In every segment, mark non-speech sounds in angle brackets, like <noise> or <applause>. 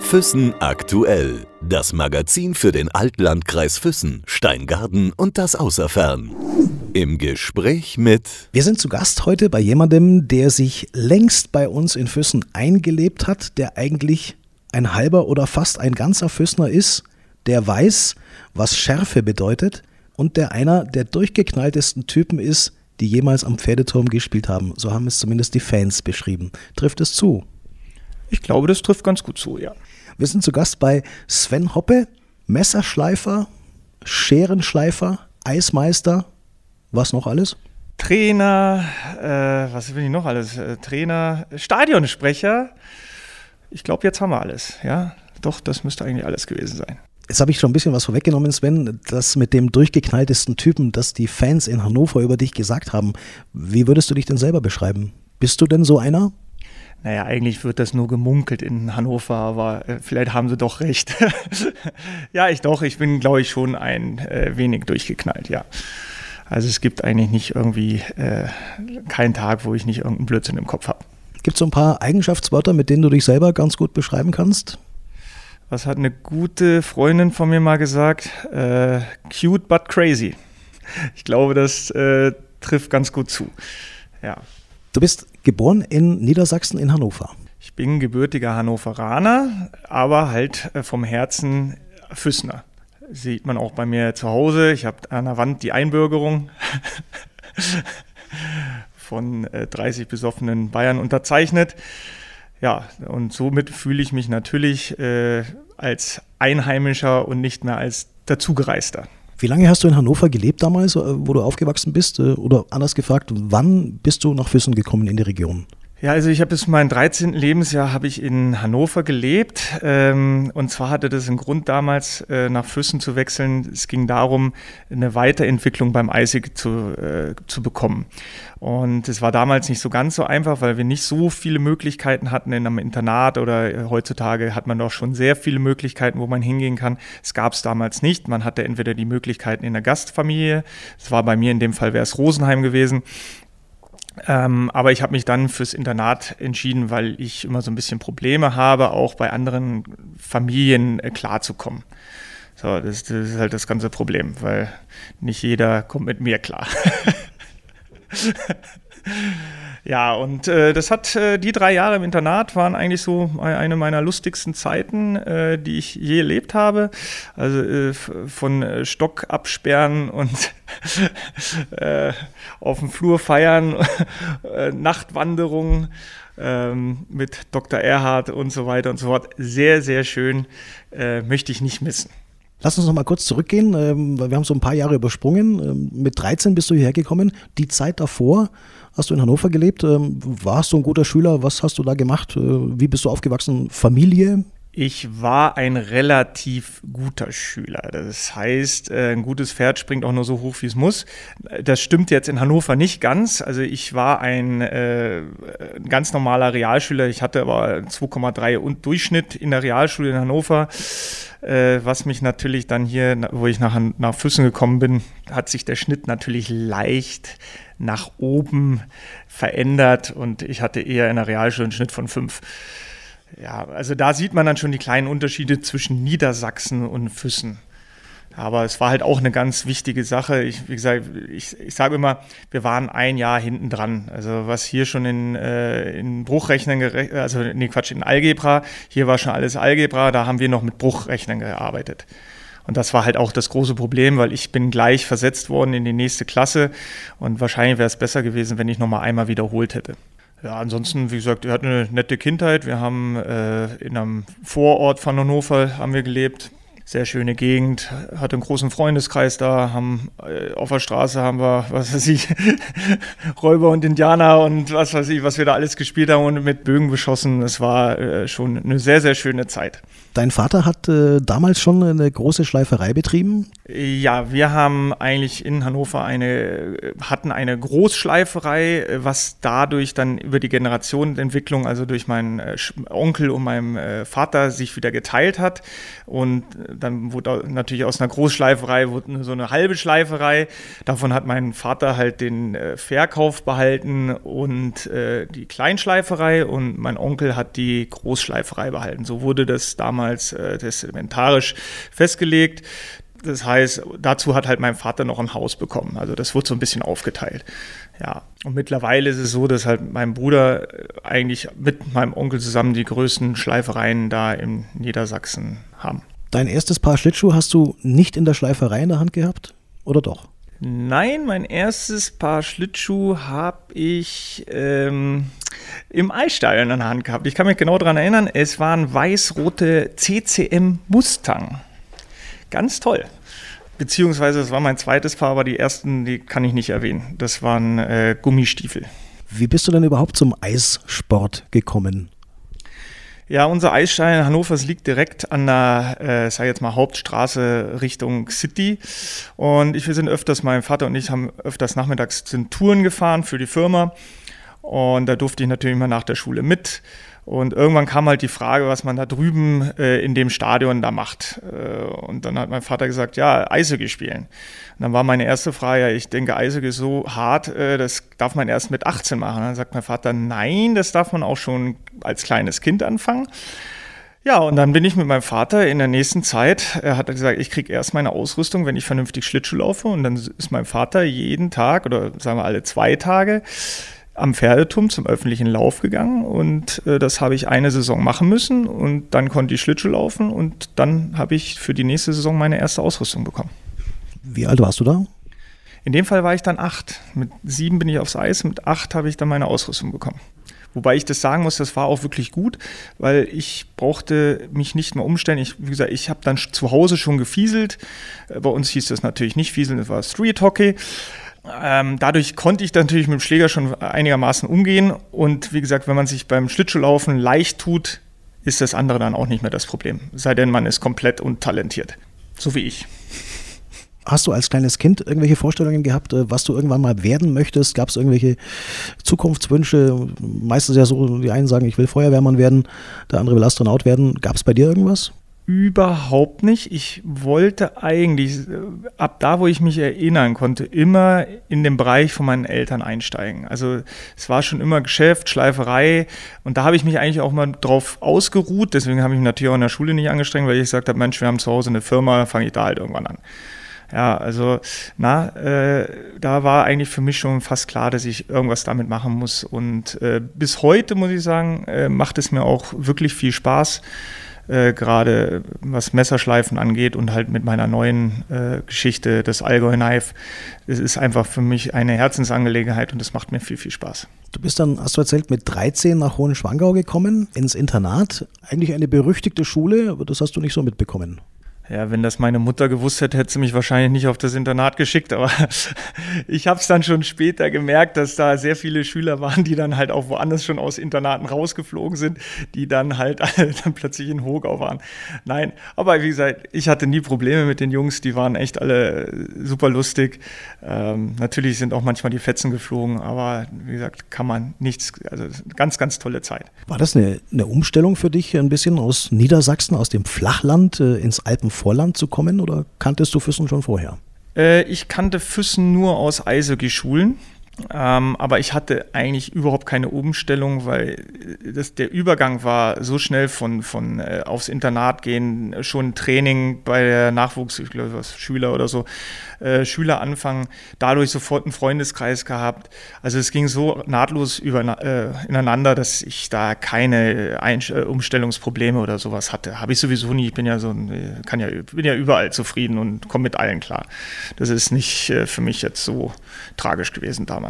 Füssen aktuell. Das Magazin für den Altlandkreis Füssen, Steingarten und das Außerfern. Im Gespräch mit. Wir sind zu Gast heute bei jemandem, der sich längst bei uns in Füssen eingelebt hat, der eigentlich ein halber oder fast ein ganzer Füssner ist, der weiß, was Schärfe bedeutet und der einer der durchgeknalltesten Typen ist, die jemals am Pferdeturm gespielt haben. So haben es zumindest die Fans beschrieben. Trifft es zu? Ich glaube, das trifft ganz gut zu, ja. Wir sind zu Gast bei Sven Hoppe, Messerschleifer, Scherenschleifer, Eismeister. Was noch alles? Trainer, äh, was will ich noch alles? Äh, Trainer, Stadionsprecher. Ich glaube, jetzt haben wir alles. Ja, doch, das müsste eigentlich alles gewesen sein. Jetzt habe ich schon ein bisschen was vorweggenommen, Sven. Das mit dem durchgeknalltesten Typen, das die Fans in Hannover über dich gesagt haben. Wie würdest du dich denn selber beschreiben? Bist du denn so einer? Naja, eigentlich wird das nur gemunkelt in Hannover, aber äh, vielleicht haben sie doch recht. <laughs> ja, ich doch, ich bin, glaube ich, schon ein äh, wenig durchgeknallt, ja. Also es gibt eigentlich nicht irgendwie äh, keinen Tag, wo ich nicht irgendeinen Blödsinn im Kopf habe. Gibt es so ein paar Eigenschaftswörter, mit denen du dich selber ganz gut beschreiben kannst? Was hat eine gute Freundin von mir mal gesagt? Äh, cute but crazy. Ich glaube, das äh, trifft ganz gut zu. Ja. Du bist geboren in Niedersachsen in Hannover. Ich bin gebürtiger Hannoveraner, aber halt äh, vom Herzen Füssner. Sieht man auch bei mir zu Hause. Ich habe an der Wand die Einbürgerung <laughs> von 30 äh, besoffenen Bayern unterzeichnet. Ja, und somit fühle ich mich natürlich äh, als Einheimischer und nicht mehr als Dazugereister. Wie lange hast du in Hannover gelebt damals, äh, wo du aufgewachsen bist? Äh, oder anders gefragt, wann bist du nach Füssen gekommen in die Region? Ja, also ich habe bis mein 13. Lebensjahr habe ich in Hannover gelebt. Ähm, und zwar hatte das einen Grund damals, äh, nach Füssen zu wechseln. Es ging darum, eine Weiterentwicklung beim Eisig zu, äh, zu bekommen. Und es war damals nicht so ganz so einfach, weil wir nicht so viele Möglichkeiten hatten in einem Internat oder äh, heutzutage hat man doch schon sehr viele Möglichkeiten, wo man hingehen kann. Es gab es damals nicht. Man hatte entweder die Möglichkeiten in der Gastfamilie. Es war bei mir in dem Fall wäre es Rosenheim gewesen ähm, aber ich habe mich dann fürs Internat entschieden, weil ich immer so ein bisschen Probleme habe, auch bei anderen Familien äh, klarzukommen. So, das, das, ist halt das ganze Problem, weil nicht jeder kommt mit mir klar. <laughs> Ja, und äh, das hat äh, die drei Jahre im Internat waren eigentlich so eine meiner lustigsten Zeiten, äh, die ich je erlebt habe. Also äh, von äh, Stock absperren und <laughs> äh, auf dem Flur feiern, <laughs> Nachtwanderung ähm, mit Dr. Erhard und so weiter und so fort. Sehr, sehr schön, möchte ich nicht missen. Lass uns noch mal kurz zurückgehen, ähm, weil wir haben so ein paar Jahre übersprungen. Ähm, mit 13 bist du hierher gekommen. Die Zeit davor hast du in Hannover gelebt. Ähm, warst du ein guter Schüler? Was hast du da gemacht? Äh, wie bist du aufgewachsen? Familie? Ich war ein relativ guter Schüler. Das heißt, äh, ein gutes Pferd springt auch nur so hoch, wie es muss. Das stimmt jetzt in Hannover nicht ganz. Also ich war ein, äh, ganz normaler Realschüler. Ich hatte aber 2,3 und Durchschnitt in der Realschule in Hannover. Äh, was mich natürlich dann hier, wo ich nach, nach Füssen gekommen bin, hat sich der Schnitt natürlich leicht nach oben verändert und ich hatte eher in der Realschule einen Schnitt von 5. Ja, also da sieht man dann schon die kleinen Unterschiede zwischen Niedersachsen und Füssen. Aber es war halt auch eine ganz wichtige Sache. Ich, wie gesagt, ich, ich sage immer, wir waren ein Jahr hinten dran. Also was hier schon in, äh, in Bruchrechnen, also nee, Quatsch, in Algebra, hier war schon alles Algebra, da haben wir noch mit Bruchrechnen gearbeitet. Und das war halt auch das große Problem, weil ich bin gleich versetzt worden in die nächste Klasse und wahrscheinlich wäre es besser gewesen, wenn ich nochmal einmal wiederholt hätte. Ja, ansonsten, wie gesagt, wir hatten eine nette Kindheit. Wir haben äh, in einem Vorort von Hannover haben wir gelebt. Sehr schöne Gegend, hatte einen großen Freundeskreis da, haben äh, auf der Straße haben wir, was weiß ich, <laughs> Räuber und Indianer und was weiß ich, was wir da alles gespielt haben und mit Bögen beschossen. Es war äh, schon eine sehr, sehr schöne Zeit. Dein Vater hat äh, damals schon eine große Schleiferei betrieben? Ja, wir haben eigentlich in Hannover eine, hatten eine Großschleiferei, was dadurch dann über die Generationenentwicklung, also durch meinen äh, Onkel und meinem äh, Vater, sich wieder geteilt hat. Und dann wurde natürlich aus einer Großschleiferei wurde so eine halbe Schleiferei. Davon hat mein Vater halt den äh, Verkauf behalten und äh, die Kleinschleiferei und mein Onkel hat die Großschleiferei behalten. So wurde das damals äh, testamentarisch festgelegt. Das heißt, dazu hat halt mein Vater noch ein Haus bekommen. Also das wurde so ein bisschen aufgeteilt. Ja, und mittlerweile ist es so, dass halt mein Bruder äh, eigentlich mit meinem Onkel zusammen die größten Schleifereien da in Niedersachsen haben. Dein erstes Paar Schlittschuhe hast du nicht in der Schleiferei in der Hand gehabt? Oder doch? Nein, mein erstes Paar Schlittschuh habe ich ähm, im Eisstadion in der Hand gehabt. Ich kann mich genau daran erinnern, es waren weiß-rote CCM Mustang. Ganz toll. Beziehungsweise, es war mein zweites Paar, aber die ersten, die kann ich nicht erwähnen. Das waren äh, Gummistiefel. Wie bist du denn überhaupt zum Eissport gekommen? Ja, unser Eisstein in Hannover liegt direkt an der, äh, sag jetzt mal, Hauptstraße Richtung City. Und ich, wir sind öfters, mein Vater und ich haben öfters nachmittags sind Touren gefahren für die Firma. Und da durfte ich natürlich immer nach der Schule mit. Und irgendwann kam halt die Frage, was man da drüben äh, in dem Stadion da macht. Äh, und dann hat mein Vater gesagt, ja, Eishockey spielen. Und dann war meine erste Frage, ja, ich denke, Eishockey ist so hart, äh, das darf man erst mit 18 machen. Dann sagt mein Vater, nein, das darf man auch schon als kleines Kind anfangen. Ja, und dann bin ich mit meinem Vater in der nächsten Zeit, er hat gesagt, ich kriege erst meine Ausrüstung, wenn ich vernünftig Schlittschuh laufe. Und dann ist mein Vater jeden Tag oder sagen wir alle zwei Tage am Pferdeturm zum öffentlichen Lauf gegangen und äh, das habe ich eine Saison machen müssen und dann konnte ich Schlittschuh laufen und dann habe ich für die nächste Saison meine erste Ausrüstung bekommen. Wie alt warst du da? In dem Fall war ich dann acht. Mit sieben bin ich aufs Eis, mit acht habe ich dann meine Ausrüstung bekommen. Wobei ich das sagen muss, das war auch wirklich gut, weil ich brauchte mich nicht mehr umstellen. Ich, wie gesagt, ich habe dann zu Hause schon gefieselt. Äh, bei uns hieß das natürlich nicht fieseln, das war Street Hockey. Ähm, dadurch konnte ich natürlich mit dem Schläger schon einigermaßen umgehen. Und wie gesagt, wenn man sich beim Schlittschuhlaufen leicht tut, ist das andere dann auch nicht mehr das Problem. Sei denn, man ist komplett untalentiert. So wie ich. Hast du als kleines Kind irgendwelche Vorstellungen gehabt, äh, was du irgendwann mal werden möchtest? Gab es irgendwelche Zukunftswünsche? Meistens ja so, die einen sagen, ich will Feuerwehrmann werden, der andere will Astronaut werden. Gab es bei dir irgendwas? Überhaupt nicht. Ich wollte eigentlich, äh, ab da, wo ich mich erinnern konnte, immer in den Bereich von meinen Eltern einsteigen. Also es war schon immer Geschäft, Schleiferei und da habe ich mich eigentlich auch mal drauf ausgeruht. Deswegen habe ich mich natürlich auch in der Schule nicht angestrengt, weil ich gesagt habe, Mensch, wir haben zu Hause eine Firma, fange ich da halt irgendwann an. Ja, also na, äh, da war eigentlich für mich schon fast klar, dass ich irgendwas damit machen muss. Und äh, bis heute, muss ich sagen, äh, macht es mir auch wirklich viel Spaß äh, gerade was Messerschleifen angeht und halt mit meiner neuen äh, Geschichte, das Allgäu Knife. Es ist einfach für mich eine Herzensangelegenheit und es macht mir viel, viel Spaß. Du bist dann, hast du erzählt, mit 13 nach Hohenschwangau gekommen, ins Internat. Eigentlich eine berüchtigte Schule, aber das hast du nicht so mitbekommen. Ja, wenn das meine Mutter gewusst hätte, hätte sie mich wahrscheinlich nicht auf das Internat geschickt. Aber <laughs> ich habe es dann schon später gemerkt, dass da sehr viele Schüler waren, die dann halt auch woanders schon aus Internaten rausgeflogen sind, die dann halt <laughs> dann plötzlich in Hogau waren. Nein, aber wie gesagt, ich hatte nie Probleme mit den Jungs. Die waren echt alle super lustig. Ähm, natürlich sind auch manchmal die Fetzen geflogen, aber wie gesagt, kann man nichts. Also ganz, ganz tolle Zeit. War das eine, eine Umstellung für dich ein bisschen aus Niedersachsen, aus dem Flachland äh, ins Alpen? Vorland zu kommen oder kanntest du Füssen schon vorher? Äh, ich kannte Füssen nur aus Eishockey-Schulen. Ähm, aber ich hatte eigentlich überhaupt keine Umstellung, weil das, der Übergang war so schnell von, von äh, aufs Internat gehen, schon Training bei der Nachwuchs, ich glaube, was Schüler oder so, äh, Schüler anfangen, dadurch sofort einen Freundeskreis gehabt. Also es ging so nahtlos über, äh, ineinander, dass ich da keine Einsch äh, Umstellungsprobleme oder sowas hatte. Habe ich sowieso nie. Ich bin ja so, äh, kann ja, bin ja überall zufrieden und komme mit allen klar. Das ist nicht äh, für mich jetzt so tragisch gewesen damals.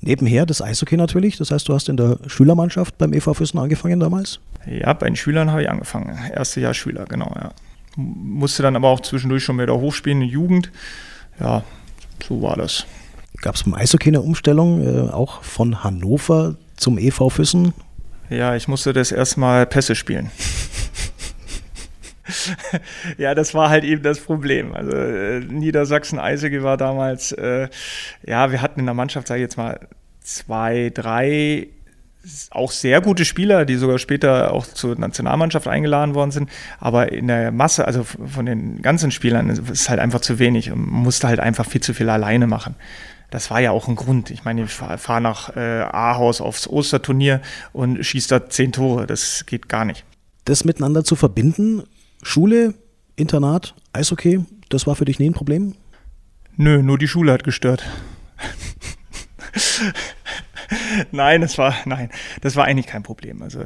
Nebenher das Eishockey natürlich. Das heißt, du hast in der Schülermannschaft beim EV Füssen angefangen damals? Ja, bei den Schülern habe ich angefangen. Erste Jahr Schüler, genau, ja. Musste dann aber auch zwischendurch schon wieder hochspielen in Jugend ja, so war das. Gab es beim Eishockey eine Umstellung, äh, auch von Hannover zum EV Füssen? Ja, ich musste das erstmal Pässe spielen. <laughs> ja, das war halt eben das Problem. Also äh, Niedersachsen Eishockey war damals, äh, ja, wir hatten in der Mannschaft, sage ich jetzt mal, zwei, drei auch sehr gute Spieler, die sogar später auch zur Nationalmannschaft eingeladen worden sind. Aber in der Masse, also von den ganzen Spielern, ist es halt einfach zu wenig. Und musste halt einfach viel zu viel alleine machen. Das war ja auch ein Grund. Ich meine, ich fahre nach äh, Ahaus aufs Osterturnier und schieße da zehn Tore. Das geht gar nicht. Das miteinander zu verbinden, Schule, Internat, Eishockey, das war für dich nie ein Problem? Nö, nur die Schule hat gestört. <laughs> nein, das war, nein, das war eigentlich kein Problem. Also,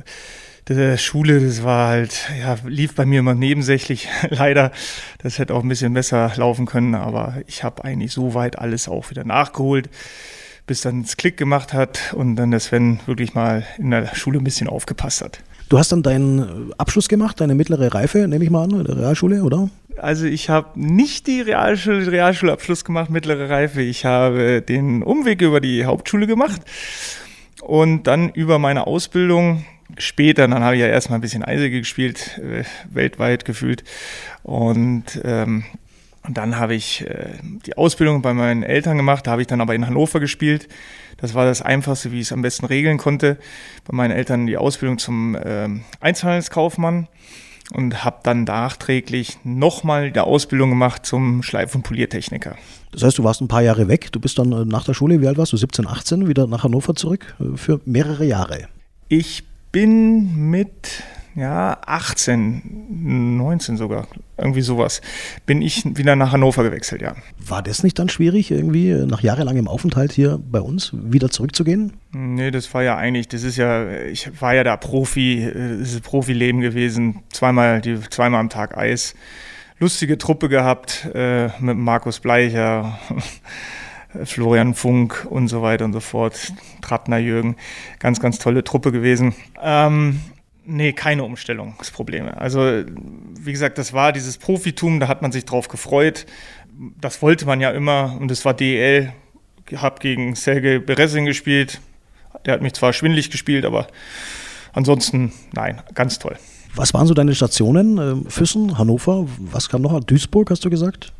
die Schule, das war halt, ja, lief bei mir immer nebensächlich, <laughs> leider. Das hätte auch ein bisschen besser laufen können, aber ich habe eigentlich soweit alles auch wieder nachgeholt, bis dann es Klick gemacht hat und dann der Sven wirklich mal in der Schule ein bisschen aufgepasst hat. Du hast dann deinen Abschluss gemacht, deine mittlere Reife, nehme ich mal an, der Realschule, oder? Also ich habe nicht die Realschule, Realschulabschluss gemacht, mittlere Reife. Ich habe den Umweg über die Hauptschule gemacht und dann über meine Ausbildung später, dann habe ich ja erstmal ein bisschen Eisige gespielt, äh, weltweit gefühlt. Und, ähm, und dann habe ich äh, die Ausbildung bei meinen Eltern gemacht, da habe ich dann aber in Hannover gespielt. Das war das Einfachste, wie ich es am besten regeln konnte. Bei meinen Eltern die Ausbildung zum ähm, Einzelhandelskaufmann und habe dann nachträglich nochmal die Ausbildung gemacht zum Schleif- und Poliertechniker. Das heißt, du warst ein paar Jahre weg, du bist dann äh, nach der Schule, wie alt warst du, 17, 18, wieder nach Hannover zurück äh, für mehrere Jahre. Ich bin mit ja, 18, 19 sogar, irgendwie sowas, bin ich wieder nach Hannover gewechselt, ja. War das nicht dann schwierig, irgendwie äh, nach jahrelangem Aufenthalt hier bei uns wieder zurückzugehen? Nee, das war ja eigentlich, das ist ja, ich war ja da Profi, äh, das ist Profileben gewesen, zweimal, die, zweimal am Tag Eis. Lustige Truppe gehabt äh, mit Markus Bleicher. <laughs> Florian Funk und so weiter und so fort, Trattner Jürgen, ganz, ganz tolle Truppe gewesen. Ähm, nee, keine Umstellungsprobleme. Also, wie gesagt, das war dieses Profitum, da hat man sich drauf gefreut. Das wollte man ja immer und es war DL. Ich habe gegen Sergei Berezin gespielt. Der hat mich zwar schwindlig gespielt, aber ansonsten, nein, ganz toll. Was waren so deine Stationen? Ähm, Füssen, Hannover, was kam noch? Duisburg, hast du gesagt?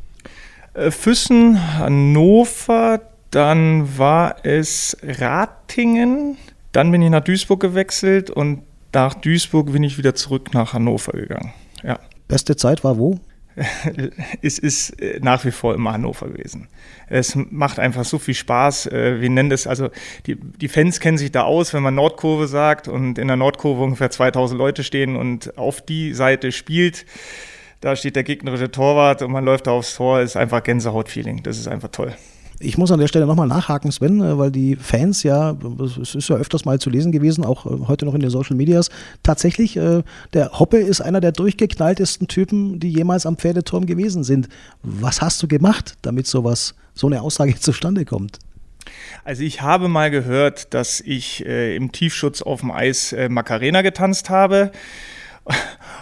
Äh, Füssen, Hannover, dann war es Ratingen, dann bin ich nach Duisburg gewechselt und nach Duisburg bin ich wieder zurück nach Hannover gegangen. Ja. Beste Zeit war wo? <laughs> es ist äh, nach wie vor immer Hannover gewesen. Es macht einfach so viel Spaß. Äh, wir nennen das, also die, die Fans kennen sich da aus, wenn man Nordkurve sagt und in der Nordkurve ungefähr 2000 Leute stehen und auf die Seite spielt da steht der gegnerische Torwart und man läuft da aufs Tor, ist einfach Gänsehaut-Feeling. Das ist einfach toll. Ich muss an der Stelle nochmal nachhaken, Sven, äh, weil die Fans ja, es ist ja öfters mal zu lesen gewesen, auch äh, heute noch in den Social Medias, tatsächlich, äh, der Hoppe ist einer der durchgeknalltesten Typen, die jemals am Pferdeturm gewesen sind. Was hast du gemacht, damit sowas, so eine Aussage <laughs> zustande kommt? Also ich habe mal gehört, dass ich äh, im Tiefschutz auf dem Eis äh, Macarena getanzt habe.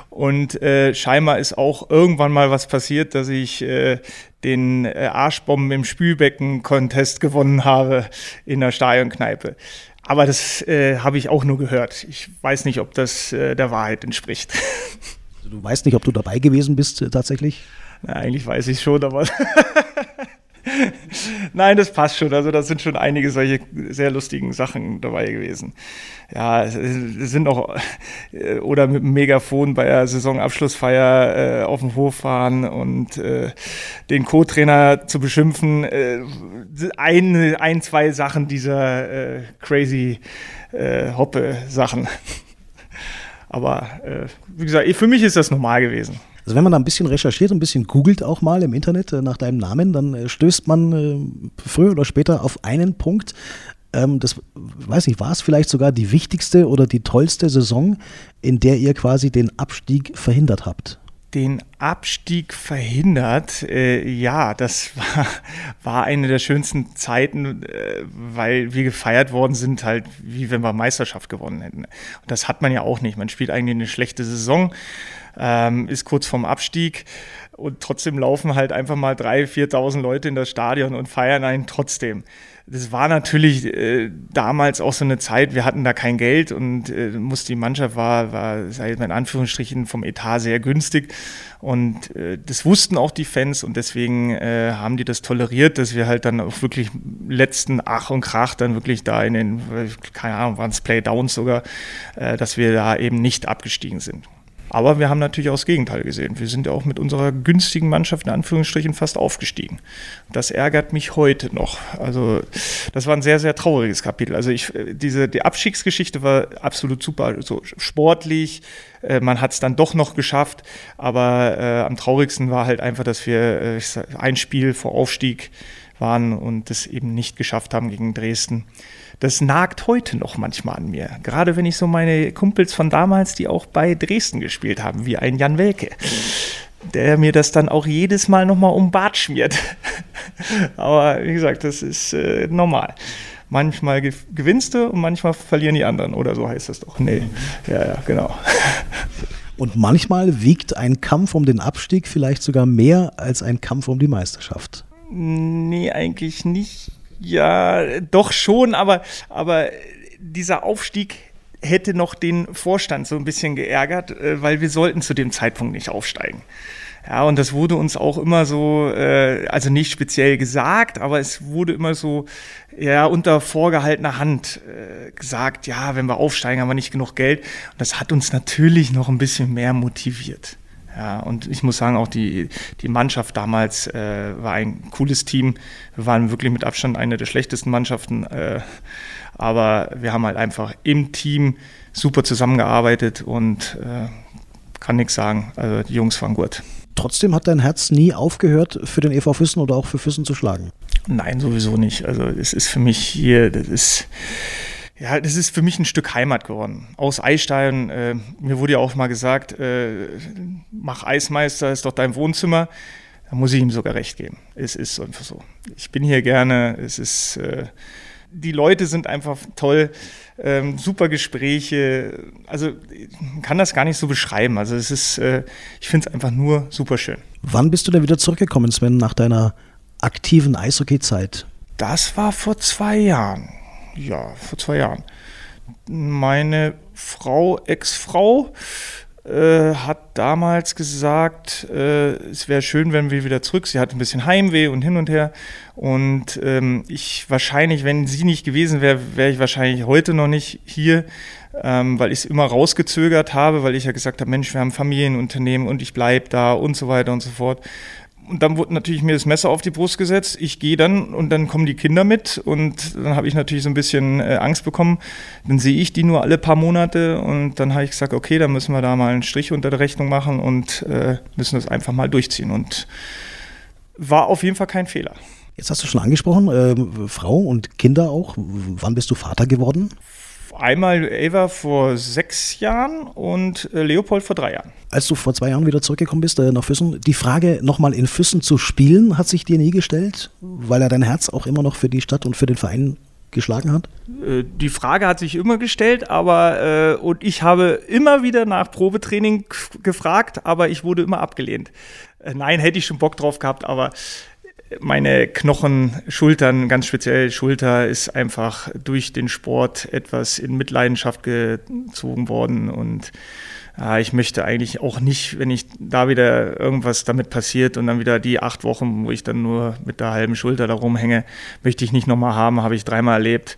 Und äh, scheinbar ist auch irgendwann mal was passiert, dass ich äh, den äh, Arschbomben im Spülbecken-Contest gewonnen habe in der Stadionkneipe. Aber das äh, habe ich auch nur gehört. Ich weiß nicht, ob das äh, der Wahrheit entspricht. Also du weißt nicht, ob du dabei gewesen bist äh, tatsächlich? Na, eigentlich weiß ich schon, aber <laughs> <laughs> Nein, das passt schon. Also da sind schon einige solche sehr lustigen Sachen dabei gewesen. Ja, es sind auch äh, oder mit dem Megafon bei der Saisonabschlussfeier äh, auf dem Hof fahren und äh, den Co-Trainer zu beschimpfen. Äh, ein, ein, zwei Sachen dieser äh, crazy äh, Hoppe-Sachen. Aber wie gesagt, für mich ist das normal gewesen. Also wenn man da ein bisschen recherchiert, ein bisschen googelt auch mal im Internet äh, nach deinem Namen, dann äh, stößt man äh, früher oder später auf einen Punkt. Ähm, das weiß nicht, war es vielleicht sogar die wichtigste oder die tollste Saison, in der ihr quasi den Abstieg verhindert habt? Den Abstieg verhindert. Äh, ja, das <laughs> war, war eine der schönsten Zeiten, äh, weil wir gefeiert worden sind, halt wie wenn wir Meisterschaft gewonnen hätten. Und das hat man ja auch nicht. Man spielt eigentlich eine schlechte Saison, ähm, ist kurz vorm Abstieg Und trotzdem laufen halt einfach mal 3.000, 4.000 Leute in das Stadion und feiern einen trotzdem das war natürlich äh, damals auch so eine Zeit, wir hatten da kein Geld und äh, muss die Mannschaft war, war mal in Anführungsstrichen vom Etat sehr günstig und äh, das wussten auch die Fans und deswegen äh, haben die das toleriert, dass wir halt dann auch wirklich letzten Ach und Krach dann wirklich da in den, keine Ahnung, waren es Playdowns sogar, äh, dass wir da eben nicht abgestiegen sind. Aber wir haben natürlich auch das Gegenteil gesehen. Wir sind ja auch mit unserer günstigen Mannschaft in Anführungsstrichen fast aufgestiegen. Das ärgert mich heute noch. Also das war ein sehr, sehr trauriges Kapitel. Also ich, diese, die Abstiegsgeschichte war absolut super, so sportlich. Äh, man hat es dann doch noch geschafft. Aber äh, am traurigsten war halt einfach, dass wir äh, ein Spiel vor Aufstieg waren und es eben nicht geschafft haben gegen Dresden das nagt heute noch manchmal an mir. Gerade wenn ich so meine Kumpels von damals, die auch bei Dresden gespielt haben, wie ein Jan Welke, der mir das dann auch jedes Mal nochmal um Bart schmiert. <laughs> Aber wie gesagt, das ist äh, normal. Manchmal gewinnst du und manchmal verlieren die anderen, oder so heißt das doch. Nee, ja, ja, genau. Und manchmal wiegt ein Kampf um den Abstieg vielleicht sogar mehr als ein Kampf um die Meisterschaft. Nee, eigentlich nicht ja, doch schon, aber, aber dieser Aufstieg hätte noch den Vorstand so ein bisschen geärgert, äh, weil wir sollten zu dem Zeitpunkt nicht aufsteigen. Ja, und das wurde uns auch immer so, äh, also nicht speziell gesagt, aber es wurde immer so, ja, unter vorgehaltener Hand äh, gesagt, ja, wenn wir aufsteigen, haben wir nicht genug Geld. Und das hat uns natürlich noch ein bisschen mehr motiviert. Ja, und ich muss sagen, auch die, die Mannschaft damals äh, war ein cooles Team. Wir waren wirklich mit Abstand eine der schlechtesten Mannschaften. Äh, aber wir haben halt einfach im Team super zusammengearbeitet und äh, kann nichts sagen. Also die Jungs waren gut. Trotzdem hat dein Herz nie aufgehört, für den EV Füssen oder auch für Füssen zu schlagen? Nein, sowieso nicht. Also es ist für mich hier, das ist ja, das ist für mich ein Stück Heimat geworden. Aus Eistein, äh, mir wurde ja auch mal gesagt, äh, mach Eismeister, ist doch dein Wohnzimmer. Da muss ich ihm sogar recht geben. Es ist einfach so. Ich bin hier gerne. Es ist, äh, die Leute sind einfach toll. Ähm, super Gespräche. Also man kann das gar nicht so beschreiben. Also es ist, äh, ich finde es einfach nur super schön. Wann bist du denn wieder zurückgekommen, Sven, nach deiner aktiven Eishockey-Zeit? Das war vor zwei Jahren ja, vor zwei Jahren. Meine Frau, Ex-Frau, äh, hat damals gesagt, äh, es wäre schön, wenn wir wieder zurück. Sie hat ein bisschen Heimweh und hin und her. Und ähm, ich wahrscheinlich, wenn sie nicht gewesen wäre, wäre ich wahrscheinlich heute noch nicht hier, ähm, weil ich es immer rausgezögert habe, weil ich ja gesagt habe, Mensch, wir haben Familienunternehmen und ich bleibe da und so weiter und so fort. Und dann wurde natürlich mir das Messer auf die Brust gesetzt. Ich gehe dann und dann kommen die Kinder mit und dann habe ich natürlich so ein bisschen äh, Angst bekommen. Dann sehe ich die nur alle paar Monate und dann habe ich gesagt, okay, dann müssen wir da mal einen Strich unter der Rechnung machen und äh, müssen das einfach mal durchziehen. Und war auf jeden Fall kein Fehler. Jetzt hast du schon angesprochen, äh, Frau und Kinder auch. Wann bist du Vater geworden? Einmal Ava vor sechs Jahren und äh, Leopold vor drei Jahren. Als du vor zwei Jahren wieder zurückgekommen bist äh, nach Füssen, die Frage nochmal in Füssen zu spielen, hat sich dir nie gestellt, weil er dein Herz auch immer noch für die Stadt und für den Verein geschlagen hat? Äh, die Frage hat sich immer gestellt, aber äh, und ich habe immer wieder nach Probetraining gefragt, aber ich wurde immer abgelehnt. Äh, nein, hätte ich schon Bock drauf gehabt, aber meine Knochen, Schultern, ganz speziell Schulter, ist einfach durch den Sport etwas in Mitleidenschaft gezogen worden. Und äh, ich möchte eigentlich auch nicht, wenn ich da wieder irgendwas damit passiert und dann wieder die acht Wochen, wo ich dann nur mit der halben Schulter da rumhänge, möchte ich nicht nochmal haben, habe ich dreimal erlebt.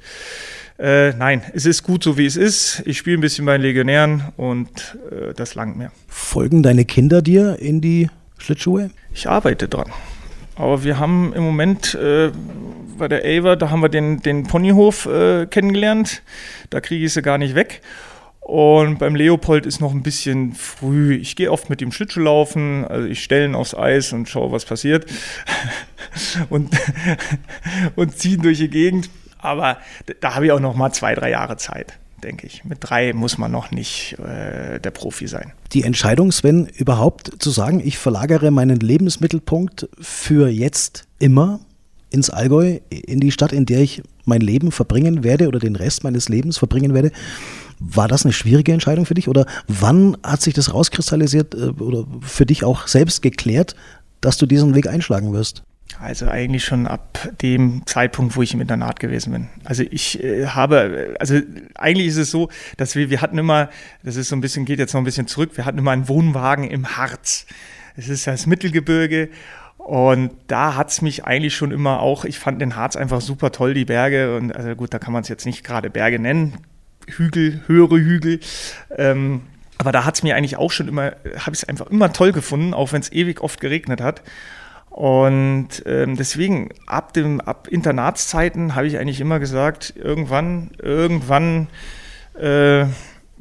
Äh, nein, es ist gut so wie es ist. Ich spiele ein bisschen bei den Legionären und äh, das langt mir. Folgen deine Kinder dir in die Schlittschuhe? Ich arbeite dran. Aber wir haben im Moment äh, bei der Ava, da haben wir den, den Ponyhof äh, kennengelernt. Da kriege ich sie gar nicht weg. Und beim Leopold ist noch ein bisschen früh. Ich gehe oft mit dem Schlittschuh laufen, also ich stelle ihn aufs Eis und schaue, was passiert. <laughs> und, <laughs> und ziehe durch die Gegend. Aber da habe ich auch noch mal zwei, drei Jahre Zeit denke ich. Mit drei muss man noch nicht äh, der Profi sein. Die Entscheidung, Sven, überhaupt zu sagen, ich verlagere meinen Lebensmittelpunkt für jetzt immer ins Allgäu, in die Stadt, in der ich mein Leben verbringen werde oder den Rest meines Lebens verbringen werde. War das eine schwierige Entscheidung für dich oder wann hat sich das rauskristallisiert äh, oder für dich auch selbst geklärt, dass du diesen Weg einschlagen wirst? Also eigentlich schon ab dem Zeitpunkt, wo ich im Internat gewesen bin. Also ich äh, habe, also eigentlich ist es so, dass wir, wir hatten immer, das ist so ein bisschen, geht jetzt noch ein bisschen zurück, wir hatten immer einen Wohnwagen im Harz. Es ist das Mittelgebirge und da hat es mich eigentlich schon immer auch, ich fand den Harz einfach super toll, die Berge. Und also gut, da kann man es jetzt nicht gerade Berge nennen. Hügel, höhere Hügel. Ähm, aber da hat es mir eigentlich auch schon immer, habe ich es einfach immer toll gefunden, auch wenn es ewig oft geregnet hat. Und ähm, deswegen, ab, dem, ab Internatszeiten habe ich eigentlich immer gesagt, irgendwann, irgendwann äh,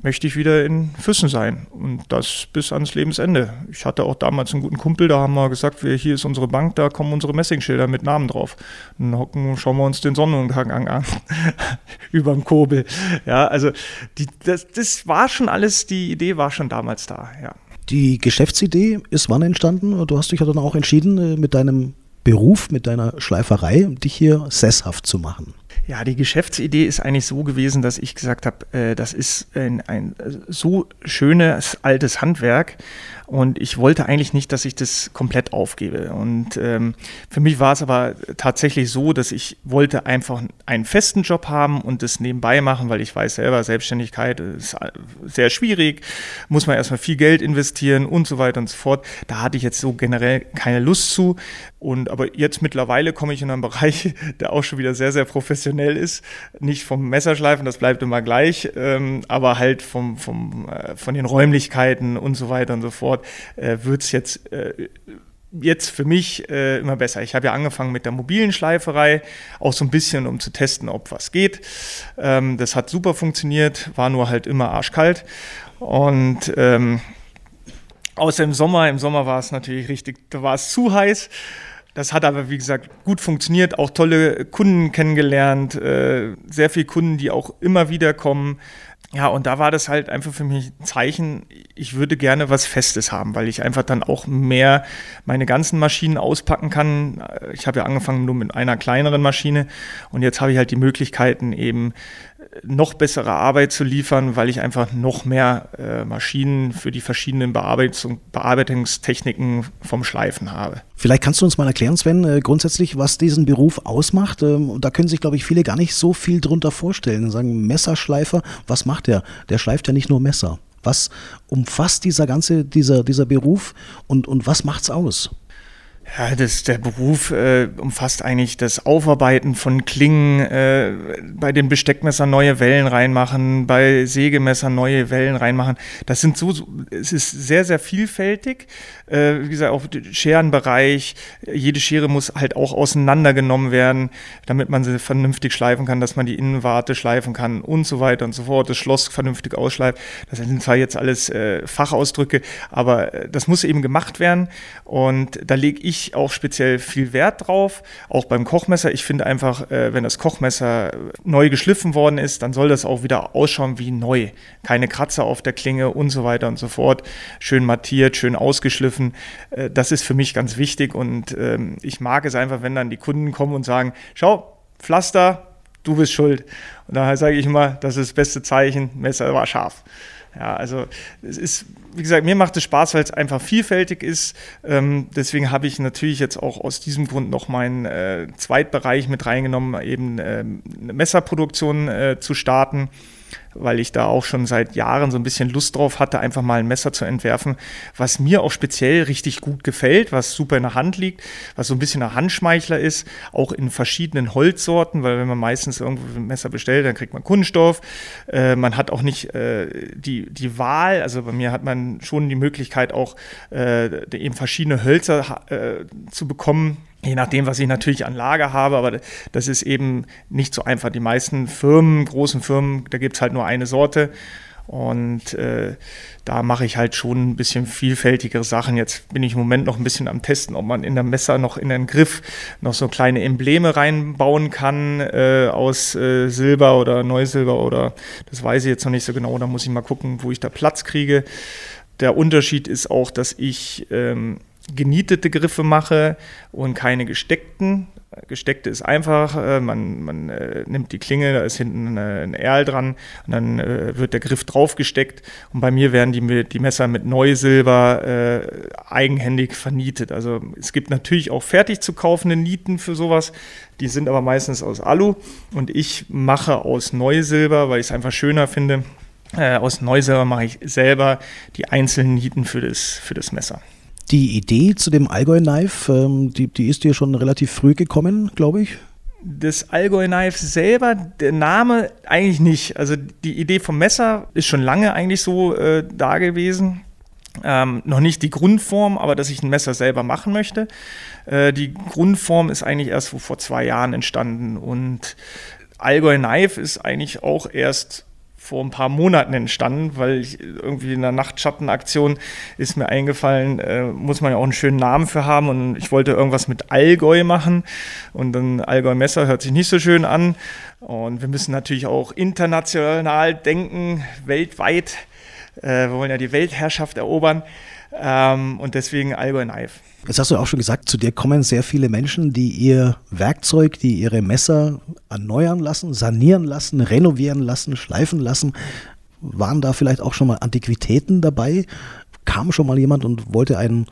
möchte ich wieder in Füssen sein. Und das bis ans Lebensende. Ich hatte auch damals einen guten Kumpel, da haben wir gesagt, wir, hier ist unsere Bank, da kommen unsere Messingschilder mit Namen drauf. Dann hocken, schauen wir uns den Sonnenuntergang an, <laughs> über dem Kobel. Ja, also die, das, das war schon alles, die Idee war schon damals da, ja. Die Geschäftsidee ist wann entstanden? Du hast dich ja dann auch entschieden, äh, mit deinem Beruf, mit deiner Schleiferei, dich hier sesshaft zu machen. Ja, die Geschäftsidee ist eigentlich so gewesen, dass ich gesagt habe, äh, das ist ein, ein so schönes altes Handwerk und ich wollte eigentlich nicht, dass ich das komplett aufgebe. Und ähm, für mich war es aber tatsächlich so, dass ich wollte einfach einen festen Job haben und das nebenbei machen, weil ich weiß selber, Selbstständigkeit ist sehr schwierig, muss man erstmal viel Geld investieren und so weiter und so fort. Da hatte ich jetzt so generell keine Lust zu. Und aber jetzt mittlerweile komme ich in einen <laughs> Bereich, der auch schon wieder sehr, sehr professionell ist. Nicht vom Messerschleifen, das bleibt immer gleich, ähm, aber halt vom, vom, äh, von den Räumlichkeiten und so weiter und so fort äh, wird es jetzt äh, jetzt für mich äh, immer besser. Ich habe ja angefangen mit der mobilen Schleiferei, auch so ein bisschen, um zu testen, ob was geht. Ähm, das hat super funktioniert, war nur halt immer arschkalt. Und ähm, außer im Sommer, im Sommer war es natürlich richtig, da war es zu heiß. Das hat aber, wie gesagt, gut funktioniert, auch tolle Kunden kennengelernt, äh, sehr viele Kunden, die auch immer wieder kommen. Ja, und da war das halt einfach für mich ein Zeichen, ich würde gerne was Festes haben, weil ich einfach dann auch mehr meine ganzen Maschinen auspacken kann. Ich habe ja angefangen nur mit einer kleineren Maschine und jetzt habe ich halt die Möglichkeiten eben noch bessere Arbeit zu liefern, weil ich einfach noch mehr äh, Maschinen für die verschiedenen Bearbeitung, Bearbeitungstechniken vom Schleifen habe. Vielleicht kannst du uns mal erklären, Sven, äh, grundsätzlich, was diesen Beruf ausmacht. Ähm, da können sich, glaube ich, viele gar nicht so viel drunter vorstellen. Sagen Messerschleifer, was macht der? Der schleift ja nicht nur Messer. Was umfasst dieser ganze, dieser, dieser Beruf und, und was macht's aus? Ja, das, der Beruf äh, umfasst eigentlich das Aufarbeiten von Klingen, äh, bei den Besteckmessern neue Wellen reinmachen, bei Sägemessern neue Wellen reinmachen. Das sind so, es ist sehr, sehr vielfältig. Äh, wie gesagt, auch der Scherenbereich. Jede Schere muss halt auch auseinandergenommen werden, damit man sie vernünftig schleifen kann, dass man die Innenwarte schleifen kann und so weiter und so fort. Das Schloss vernünftig ausschleift. Das sind zwar jetzt alles äh, Fachausdrücke, aber äh, das muss eben gemacht werden. Und da lege ich ich auch speziell viel Wert drauf, auch beim Kochmesser. Ich finde einfach, äh, wenn das Kochmesser neu geschliffen worden ist, dann soll das auch wieder ausschauen wie neu. Keine Kratzer auf der Klinge und so weiter und so fort. Schön mattiert, schön ausgeschliffen. Äh, das ist für mich ganz wichtig und ähm, ich mag es einfach, wenn dann die Kunden kommen und sagen, schau, Pflaster, du bist schuld. Und daher sage ich immer, das ist das beste Zeichen, Messer war scharf. Ja, also es ist, wie gesagt, mir macht es Spaß, weil es einfach vielfältig ist. Ähm, deswegen habe ich natürlich jetzt auch aus diesem Grund noch meinen äh, Zweitbereich mit reingenommen, eben äh, eine Messerproduktion äh, zu starten weil ich da auch schon seit Jahren so ein bisschen Lust drauf hatte, einfach mal ein Messer zu entwerfen, was mir auch speziell richtig gut gefällt, was super in der Hand liegt, was so ein bisschen ein Handschmeichler ist, auch in verschiedenen Holzsorten, weil wenn man meistens irgendwo ein Messer bestellt, dann kriegt man Kunststoff. Äh, man hat auch nicht äh, die, die Wahl, also bei mir hat man schon die Möglichkeit auch äh, eben verschiedene Hölzer äh, zu bekommen Je nachdem, was ich natürlich an Lager habe, aber das ist eben nicht so einfach. Die meisten Firmen, großen Firmen, da gibt es halt nur eine Sorte. Und äh, da mache ich halt schon ein bisschen vielfältigere Sachen. Jetzt bin ich im Moment noch ein bisschen am Testen, ob man in der Messer noch in den Griff noch so kleine Embleme reinbauen kann äh, aus äh, Silber oder Neusilber oder das weiß ich jetzt noch nicht so genau. Da muss ich mal gucken, wo ich da Platz kriege. Der Unterschied ist auch, dass ich ähm, genietete Griffe mache und keine gesteckten. Gesteckte ist einfach, äh, man, man äh, nimmt die Klinge, da ist hinten ein Erl dran und dann äh, wird der Griff draufgesteckt und bei mir werden die, die Messer mit Neusilber äh, eigenhändig vernietet. Also es gibt natürlich auch fertig zu kaufende Nieten für sowas, die sind aber meistens aus Alu und ich mache aus Neusilber, weil ich es einfach schöner finde. Äh, aus Neusilber mache ich selber die einzelnen Nieten für das, für das Messer. Die Idee zu dem Allgäu-Knife, ähm, die, die ist dir schon relativ früh gekommen, glaube ich. Das Allgäu-Knife selber, der Name eigentlich nicht. Also die Idee vom Messer ist schon lange eigentlich so äh, da gewesen. Ähm, noch nicht die Grundform, aber dass ich ein Messer selber machen möchte. Äh, die Grundform ist eigentlich erst vor zwei Jahren entstanden und Allgäu Knife ist eigentlich auch erst vor ein paar Monaten entstanden, weil ich irgendwie in der Nachtschattenaktion ist mir eingefallen, äh, muss man ja auch einen schönen Namen für haben und ich wollte irgendwas mit Allgäu machen und dann Allgäu Messer hört sich nicht so schön an und wir müssen natürlich auch international denken, weltweit. Äh, wir wollen ja die Weltherrschaft erobern ähm, und deswegen Allgäu Knife. Jetzt hast du auch schon gesagt, zu dir kommen sehr viele Menschen, die ihr Werkzeug, die ihre Messer erneuern lassen, sanieren lassen, renovieren lassen, schleifen lassen. Waren da vielleicht auch schon mal Antiquitäten dabei? Kam schon mal jemand und wollte ein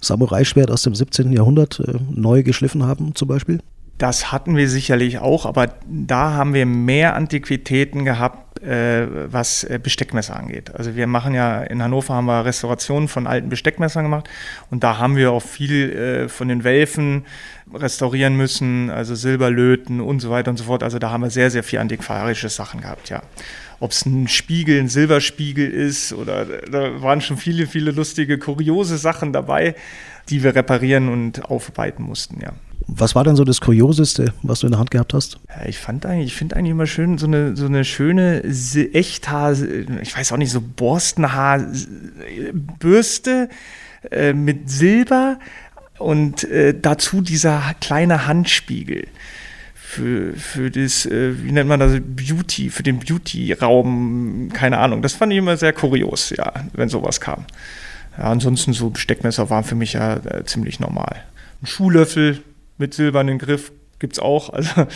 Samurai-Schwert aus dem 17. Jahrhundert äh, neu geschliffen haben, zum Beispiel? Das hatten wir sicherlich auch, aber da haben wir mehr Antiquitäten gehabt, äh, was äh, Besteckmesser angeht. Also wir machen ja in Hannover haben wir Restaurationen von alten Besteckmessern gemacht und da haben wir auch viel äh, von den Welfen restaurieren müssen, also Silberlöten und so weiter und so fort. Also da haben wir sehr, sehr viel antiquarische Sachen gehabt, ja ob es ein Spiegel, ein Silberspiegel ist oder da waren schon viele, viele lustige, kuriose Sachen dabei, die wir reparieren und aufarbeiten mussten, ja. Was war denn so das Kurioseste, was du in der Hand gehabt hast? Ja, ich fand eigentlich, ich finde eigentlich immer schön so eine, so eine schöne Echthaar, ich weiß auch nicht, so Borstenhaarbürste äh, mit Silber und äh, dazu dieser kleine Handspiegel für, für das, äh, wie nennt man das, Beauty, für den Beauty-Raum, keine Ahnung. Das fand ich immer sehr kurios, ja, wenn sowas kam. Ja, ansonsten so Steckmesser waren für mich ja äh, ziemlich normal. Ein Schuhlöffel, mit silbernen Griff gibt es auch. <laughs> Also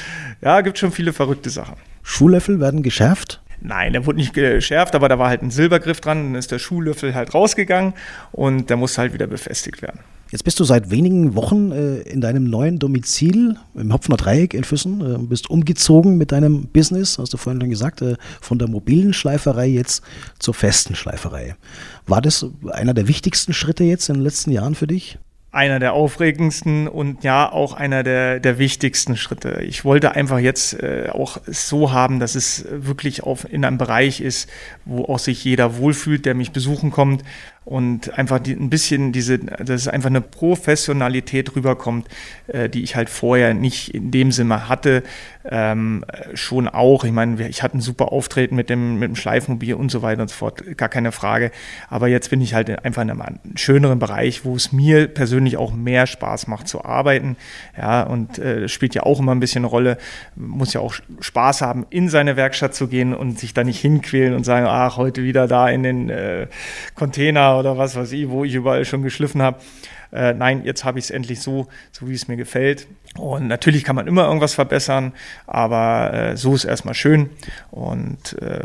ja, gibt schon viele verrückte Sachen. Schuhlöffel werden geschärft? Nein, der wurde nicht geschärft, aber da war halt ein Silbergriff dran, dann ist der Schuhlöffel halt rausgegangen und der musste halt wieder befestigt werden. Jetzt bist du seit wenigen Wochen äh, in deinem neuen Domizil im Hopfner Dreieck in Füssen, äh, bist umgezogen mit deinem Business, hast du vorhin schon gesagt, äh, von der mobilen Schleiferei jetzt zur festen Schleiferei. War das einer der wichtigsten Schritte jetzt in den letzten Jahren für dich? einer der aufregendsten und ja auch einer der, der wichtigsten Schritte. Ich wollte einfach jetzt äh, auch so haben, dass es wirklich auf, in einem Bereich ist, wo auch sich jeder wohlfühlt, der mich besuchen kommt und einfach die, ein bisschen diese, dass einfach eine Professionalität rüberkommt, äh, die ich halt vorher nicht in dem Sinne hatte, ähm, schon auch. Ich meine, ich hatte ein super Auftreten mit dem, mit dem Schleifmobil und so weiter und so fort, gar keine Frage. Aber jetzt bin ich halt einfach in einem schöneren Bereich, wo es mir persönlich auch mehr Spaß macht zu arbeiten. Ja, und äh, spielt ja auch immer ein bisschen eine Rolle. Muss ja auch Spaß haben, in seine Werkstatt zu gehen und sich da nicht hinquälen und sagen, ach, heute wieder da in den äh, Container oder was weiß ich, wo ich überall schon geschliffen habe. Äh, nein, jetzt habe ich es endlich so, so wie es mir gefällt. Und natürlich kann man immer irgendwas verbessern, aber äh, so ist erstmal schön. Und äh,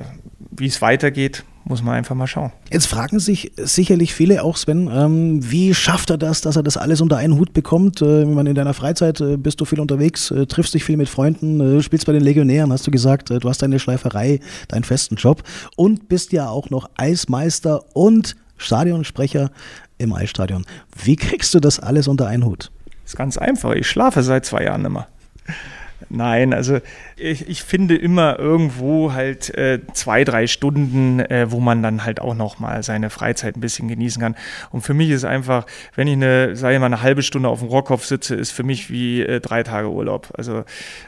wie es weitergeht, muss man einfach mal schauen. Jetzt fragen sich sicherlich viele auch, Sven, ähm, wie schafft er das, dass er das alles unter einen Hut bekommt? Äh, in deiner Freizeit äh, bist du viel unterwegs, äh, triffst dich viel mit Freunden, äh, spielst bei den Legionären, hast du gesagt, äh, du hast deine Schleiferei, deinen festen Job und bist ja auch noch Eismeister und Stadionsprecher im Eisstadion. Wie kriegst du das alles unter einen Hut? Das ist ganz einfach. Ich schlafe seit zwei Jahren immer. Nein, also ich, ich, finde immer irgendwo halt äh, zwei, drei Stunden, äh, wo man dann halt auch noch mal seine Freizeit ein bisschen genießen kann. Und für mich ist einfach, wenn ich eine, sage ich mal, eine halbe Stunde auf dem Rockkopf sitze, ist für mich wie äh, drei Tage Urlaub. Also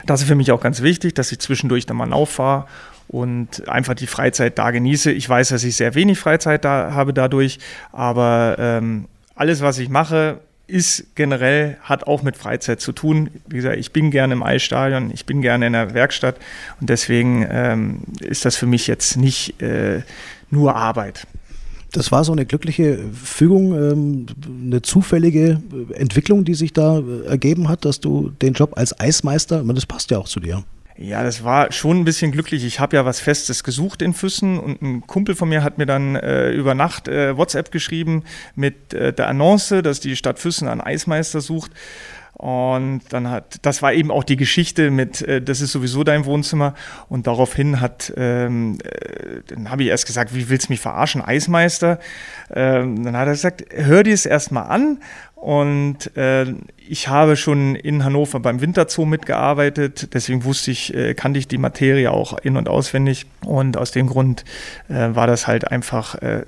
das ist für mich auch ganz wichtig, dass ich zwischendurch dann mal auffahre und einfach die Freizeit da genieße. Ich weiß, dass ich sehr wenig Freizeit da habe dadurch, aber ähm, alles, was ich mache, ist generell, hat auch mit Freizeit zu tun. Wie gesagt, ich bin gerne im Eisstadion, ich bin gerne in der Werkstatt und deswegen ähm, ist das für mich jetzt nicht äh, nur Arbeit. Das war so eine glückliche Fügung, ähm, eine zufällige Entwicklung, die sich da äh, ergeben hat, dass du den Job als Eismeister, das passt ja auch zu dir. Ja, das war schon ein bisschen glücklich. Ich habe ja was Festes gesucht in Füssen und ein Kumpel von mir hat mir dann äh, über Nacht äh, WhatsApp geschrieben mit äh, der Annonce, dass die Stadt Füssen einen Eismeister sucht. Und dann hat, das war eben auch die Geschichte mit, äh, das ist sowieso dein Wohnzimmer. Und daraufhin hat, ähm, äh, dann habe ich erst gesagt, wie willst du mich verarschen, Eismeister? Ähm, dann hat er gesagt, hör dir es erstmal an. Und äh, ich habe schon in Hannover beim Winterzoo mitgearbeitet, deswegen wusste ich, äh, kannte ich die Materie auch in- und auswendig. Und aus dem Grund äh, war das halt einfach äh,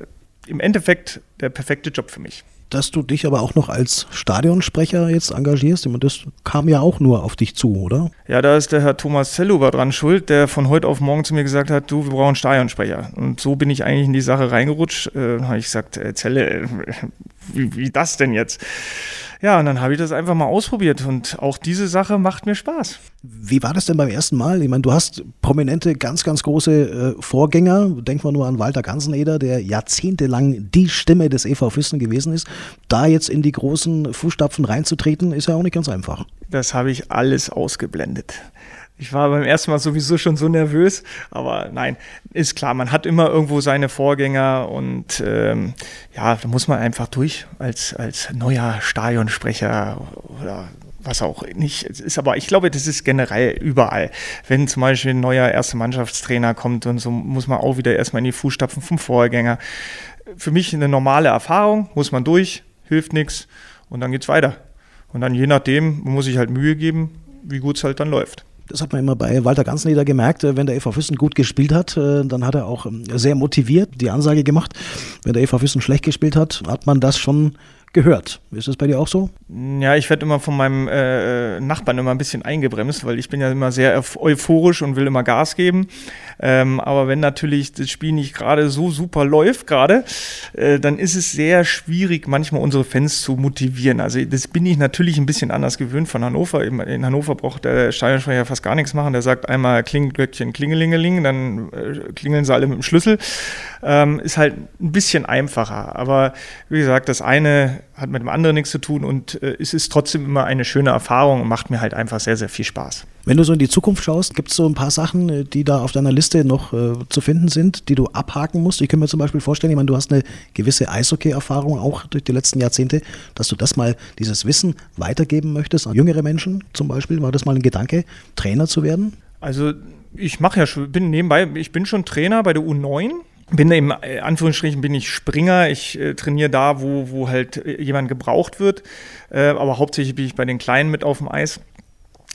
im Endeffekt der perfekte Job für mich dass du dich aber auch noch als Stadionsprecher jetzt engagierst. Das kam ja auch nur auf dich zu, oder? Ja, da ist der Herr Thomas Zelluber dran schuld, der von heute auf morgen zu mir gesagt hat, du, wir brauchen Stadionsprecher. Und so bin ich eigentlich in die Sache reingerutscht. Äh, habe ich gesagt, äh, Zelle, äh, wie, wie das denn jetzt? Ja, und dann habe ich das einfach mal ausprobiert und auch diese Sache macht mir Spaß. Wie war das denn beim ersten Mal? Ich meine, du hast prominente, ganz, ganz große äh, Vorgänger. Denken wir nur an Walter Ganseneder, der jahrzehntelang die Stimme des EV Füssen gewesen ist. Da jetzt in die großen Fußstapfen reinzutreten, ist ja auch nicht ganz einfach. Das habe ich alles ausgeblendet. Ich war beim ersten Mal sowieso schon so nervös, aber nein, ist klar, man hat immer irgendwo seine Vorgänger und ähm, ja, da muss man einfach durch als, als neuer Stadionsprecher oder was auch nicht ist, aber ich glaube, das ist generell überall. Wenn zum Beispiel ein neuer erster Mannschaftstrainer kommt und so muss man auch wieder erstmal in die Fußstapfen vom Vorgänger. Für mich eine normale Erfahrung, muss man durch, hilft nichts und dann geht's weiter. Und dann je nachdem, muss ich halt Mühe geben, wie gut es halt dann läuft. Das hat man immer bei Walter Ganzeneder gemerkt. Äh, wenn der EV Füssen gut gespielt hat, äh, dann hat er auch ähm, sehr motiviert die Ansage gemacht. Wenn der EV Füssen schlecht gespielt hat, hat man das schon gehört. Ist das bei dir auch so? Ja, ich werde immer von meinem äh, Nachbarn immer ein bisschen eingebremst, weil ich bin ja immer sehr euphorisch und will immer Gas geben. Ähm, aber wenn natürlich das Spiel nicht gerade so super läuft gerade, äh, dann ist es sehr schwierig, manchmal unsere Fans zu motivieren. Also das bin ich natürlich ein bisschen anders gewöhnt von Hannover. In Hannover braucht der Stadionsprecher fast gar nichts machen. Der sagt einmal Klingelglöckchen, Klingelingeling, dann äh, klingeln sie alle mit dem Schlüssel. Ähm, ist halt ein bisschen einfacher. Aber wie gesagt, das eine hat mit dem anderen nichts zu tun und äh, es ist trotzdem immer eine schöne Erfahrung und macht mir halt einfach sehr, sehr viel Spaß. Wenn du so in die Zukunft schaust, gibt es so ein paar Sachen, äh, die da auf deiner Liste noch äh, zu finden sind, die du abhaken musst? Ich kann mir zum Beispiel vorstellen, ich meine, du hast eine gewisse Eishockey-Erfahrung auch durch die letzten Jahrzehnte, dass du das mal, dieses Wissen weitergeben möchtest an jüngere Menschen zum Beispiel. War das mal ein Gedanke, Trainer zu werden? Also ich mache ja schon, bin nebenbei, ich bin schon Trainer bei der U9 bin im äh, Anführungsstrichen bin ich Springer. Ich äh, trainiere da, wo, wo halt äh, jemand gebraucht wird. Äh, aber hauptsächlich bin ich bei den Kleinen mit auf dem Eis.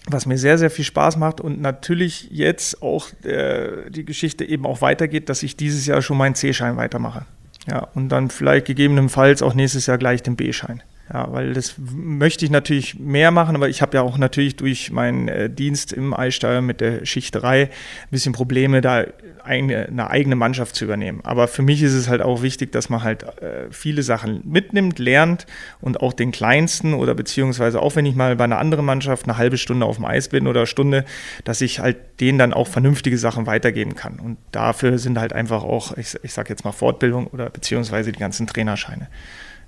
Was mir sehr, sehr viel Spaß macht und natürlich jetzt auch äh, die Geschichte eben auch weitergeht, dass ich dieses Jahr schon meinen C-Schein weitermache. Ja, und dann vielleicht gegebenenfalls auch nächstes Jahr gleich den B-Schein. Ja, weil das möchte ich natürlich mehr machen, aber ich habe ja auch natürlich durch meinen äh, Dienst im Eisstall mit der Schichterei ein bisschen Probleme, da eine, eine, eigene Mannschaft zu übernehmen. Aber für mich ist es halt auch wichtig, dass man halt äh, viele Sachen mitnimmt, lernt und auch den Kleinsten oder beziehungsweise auch wenn ich mal bei einer anderen Mannschaft eine halbe Stunde auf dem Eis bin oder Stunde, dass ich halt denen dann auch vernünftige Sachen weitergeben kann. Und dafür sind halt einfach auch, ich, ich sage jetzt mal Fortbildung oder beziehungsweise die ganzen Trainerscheine.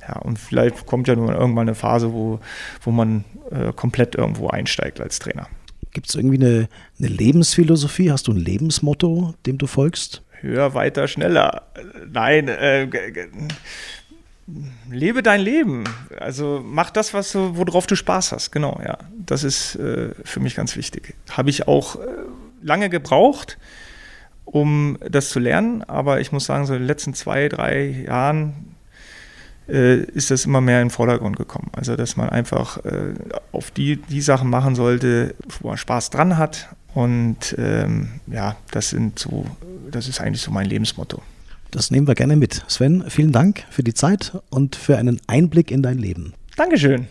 Ja, und vielleicht kommt ja nur irgendwann eine Phase, wo, wo man äh, komplett irgendwo einsteigt als Trainer. Gibt es irgendwie eine, eine Lebensphilosophie? Hast du ein Lebensmotto, dem du folgst? Höher, weiter, schneller. Nein, äh, lebe dein Leben. Also mach das, was du, worauf du Spaß hast. Genau, ja. Das ist äh, für mich ganz wichtig. Habe ich auch äh, lange gebraucht, um das zu lernen, aber ich muss sagen, so in den letzten zwei, drei Jahren ist das immer mehr in den Vordergrund gekommen. Also, dass man einfach äh, auf die, die Sachen machen sollte, wo man Spaß dran hat. Und ähm, ja, das sind so, das ist eigentlich so mein Lebensmotto. Das nehmen wir gerne mit. Sven, vielen Dank für die Zeit und für einen Einblick in dein Leben. Dankeschön.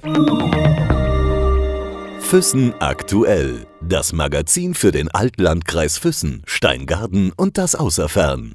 Füssen aktuell. Das Magazin für den Altlandkreis Füssen, Steingarten und das Außerfern.